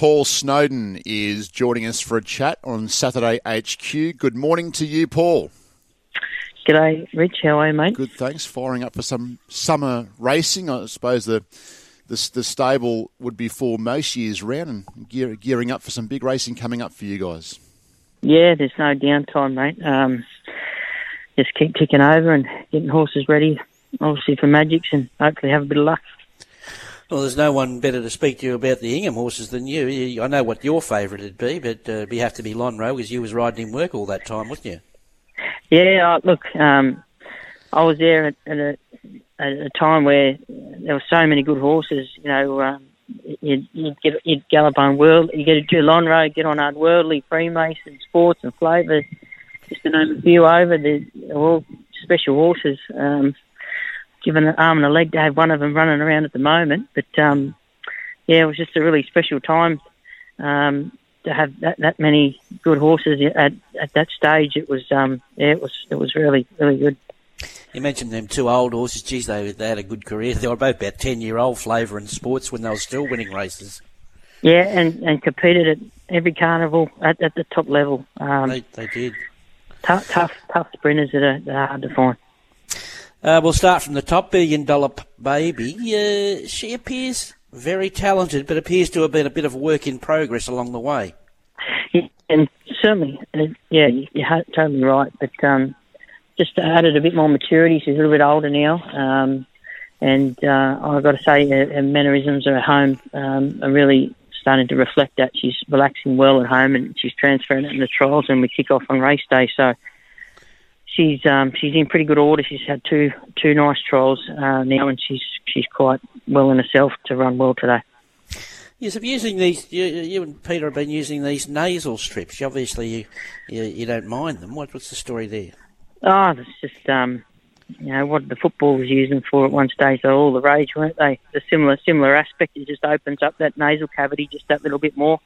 Paul Snowden is joining us for a chat on Saturday HQ. Good morning to you, Paul. G'day, Rich. How are you, mate? Good, thanks. Firing up for some summer racing. I suppose the the, the stable would be full most years round and gear, gearing up for some big racing coming up for you guys. Yeah, there's no downtime, mate. Um, just keep kicking over and getting horses ready, obviously for Magics, and hopefully have a bit of luck. Well, there's no one better to speak to you about the Ingham horses than you. I know what your favourite would be, but uh, you have to be Lonhro because you was riding in work all that time, wasn't you? Yeah, uh, look, um, I was there at, at, a, at, a, time where there were so many good horses. You know, um, you'd, you'd get you'd gallop on world, you get to do Lonhro, get on Unworldly, Freemason, Sports and Flavour, just to name a few over. They're all special horses. Um, given an arm and a leg to have one of them running around at the moment, but um, yeah, it was just a really special time. Um, to have that, that many good horses at, at that stage, it was um, yeah, it was it was really really good. You mentioned them two old horses. Geez, they, they had a good career. They were both about ten year old flavour in sports when they were still winning races. Yeah, and, and competed at every carnival at, at the top level. Um, they, they did. Tough, tough, tough sprinters that are, that are hard to find. Uh, we'll start from the top. Billion Dollar Baby. Uh, she appears very talented, but appears to have been a bit of work in progress along the way. And certainly, uh, yeah, you're totally right. But um, just added a bit more maturity. She's a little bit older now. Um, and uh, I've got to say, her, her mannerisms at home um, are really starting to reflect that. She's relaxing well at home and she's transferring it in the trials, and we kick off on race day. So she's um, she's in pretty good order. She's had two two nice trials uh, now, and she's she's quite well in herself to run well today. Yes, I'm using these. You, you, and Peter have been using these nasal strips. Obviously, you you, you don't mind them. What, what's the story there? Oh, it's just um, you know what the football was using for at one stage. They're all the rage, weren't they? The similar similar aspect. It just opens up that nasal cavity just that little bit more.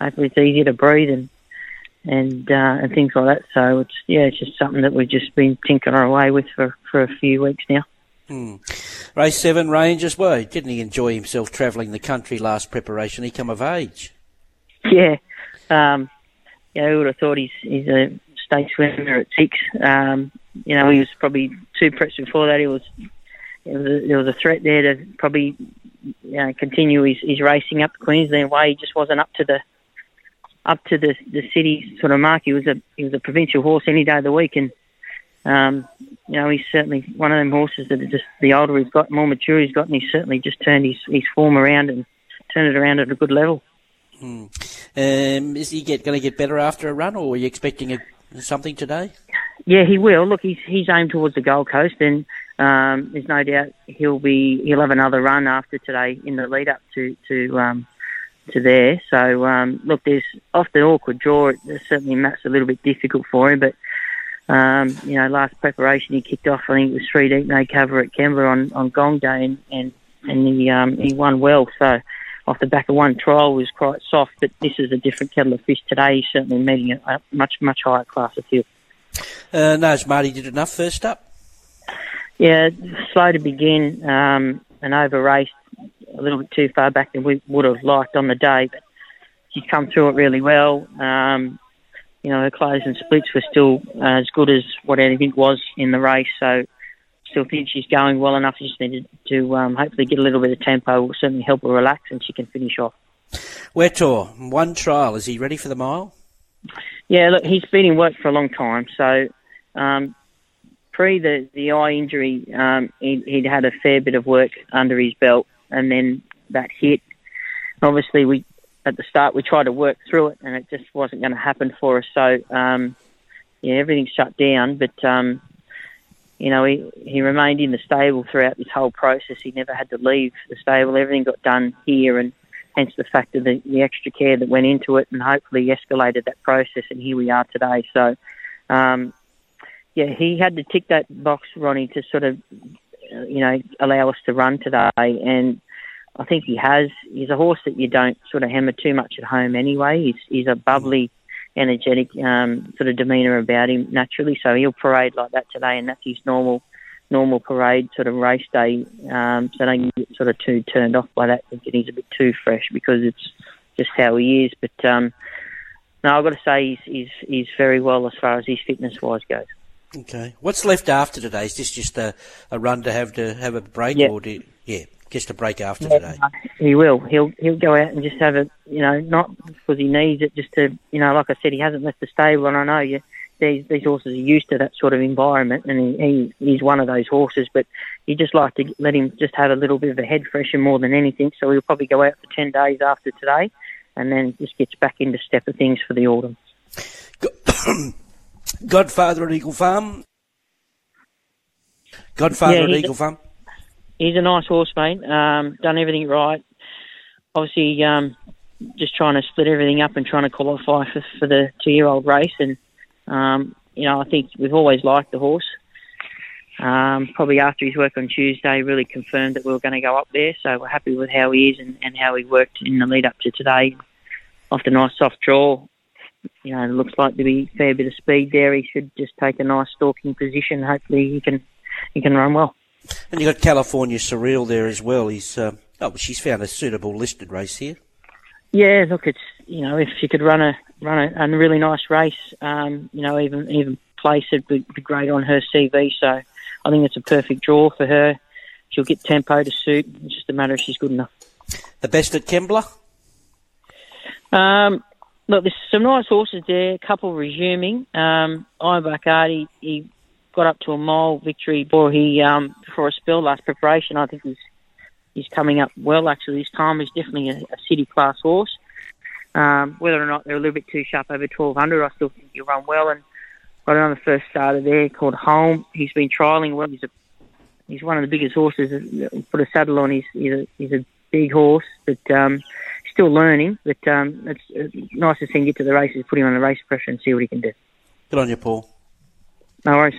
Hopefully, it's easier to breathe and and uh, and things like that. So it's yeah, it's just something that we've just been tinkering away with for, for a few weeks now. Hmm. Race seven, Rangers. Well, didn't he enjoy himself travelling the country last preparation? He come of age. Yeah, um, yeah. Who would have thought he's he's a state swimmer at six? Um, you know, he was probably two preps before that. He was, was a, there was a threat there to probably you know, continue his, his racing up the Queensland way. He just wasn't up to the up to the the city sort of mark. He was a he was a provincial horse any day of the week, and um, you know he's certainly one of them horses that are just the older he's got, more mature he's got, and he's certainly just turned his his form around and turned it around at a good level. Hmm. Um, is he get going to get better after a run, or are you expecting a, something today? Yeah, he will. Look, he's he's aimed towards the Gold Coast, and um, there's no doubt he'll be he'll have another run after today in the lead up to to um, to there. So um, look, there's often awkward draw. It certainly maps a little bit difficult for him, but um, you know, last preparation he kicked off. I think it was three deep no cover at Canberra on, on Gong Day, and and, and he um, he won well. So off the back of one trial was quite soft, but this is a different kettle of fish today. He's certainly meeting a much much higher class of field. Uh, no, Marty did enough first up. Yeah, slow to begin um, and over raced a little bit too far back than we would have liked on the day, but she's come through it really well. Um, you know, her closing splits were still uh, as good as what anything was in the race, so still think she's going well enough. She just needed to um, hopefully get a little bit of tempo. Will certainly help her relax, and she can finish off. Wetor, one trial. Is he ready for the mile? Yeah, look, he's been in work for a long time. So, um, pre the, the eye injury, um, he, he'd had a fair bit of work under his belt and then that hit. Obviously, we at the start we tried to work through it, and it just wasn't going to happen for us. So, um, yeah, everything shut down. But um, you know, he he remained in the stable throughout this whole process. He never had to leave the stable. Everything got done here, and hence the fact of the, the extra care that went into it, and hopefully escalated that process. And here we are today. So. Um, yeah, he had to tick that box, Ronnie, to sort of you know, allow us to run today. And I think he has. He's a horse that you don't sort of hammer too much at home anyway. He's, he's a bubbly, energetic um, sort of demeanour about him naturally. So he'll parade like that today, and that's his normal normal parade sort of race day. Um, so don't get sort of too turned off by that, thinking he's a bit too fresh because it's just how he is. But um, no, I've got to say he's, he's he's very well as far as his fitness wise goes. Okay. What's left after today? Is this just a, a run to have to have a break, Yeah. or do yeah, just a break after today? He will. He'll he'll go out and just have it. You know, not because he needs it, just to you know, like I said, he hasn't left the stable, and I know you. These these horses are used to that sort of environment, and he, he he's one of those horses. But you just like to let him just have a little bit of a head fresher more than anything. So he'll probably go out for ten days after today, and then just gets back into step of things for the autumn. Godfather at Eagle Farm. Godfather Yeah, at he's a- Eagle Farm. he's a nice horse, mate. Um, done everything right. Obviously, um, just trying to split everything up and trying to qualify for, for the two-year-old race. And um, you know, I think we've always liked the horse. Um, probably after his work on Tuesday, really confirmed that we were going to go up there. So we're happy with how he is and, and how he worked in the lead up to today. Off the nice soft draw, you know, it looks like to be a fair bit of speed there. He should just take a nice stalking position. Hopefully, he can he can run well. And you've got California Surreal there as well. He's uh, oh, she's found a suitable listed race here. Yeah, look, it's you know if she could run a run a, a really nice race, um, you know even even place it would be great on her CV. So I think it's a perfect draw for her. She'll get tempo to suit. It's just a matter if she's good enough. The best at Kembla. Um, look, there's some nice horses there. A couple resuming. Um, Iron Bacardi, he got up to a mile victory before he um, before a spell last preparation. I think he's he's coming up well. Actually, this time he's definitely a, a city class horse. Um, whether or not they're a little bit too sharp over 1200, I still think he'll run well. And got another first starter there called Home. He's been trialling well. He's a he's one of the biggest horses. Put a saddle on. He's he's a, he's a big horse, but um, still learning. But um, it's, it's nice to see him get to the races, put him on the race pressure, and see what he can do. Good on you, Paul. No worries.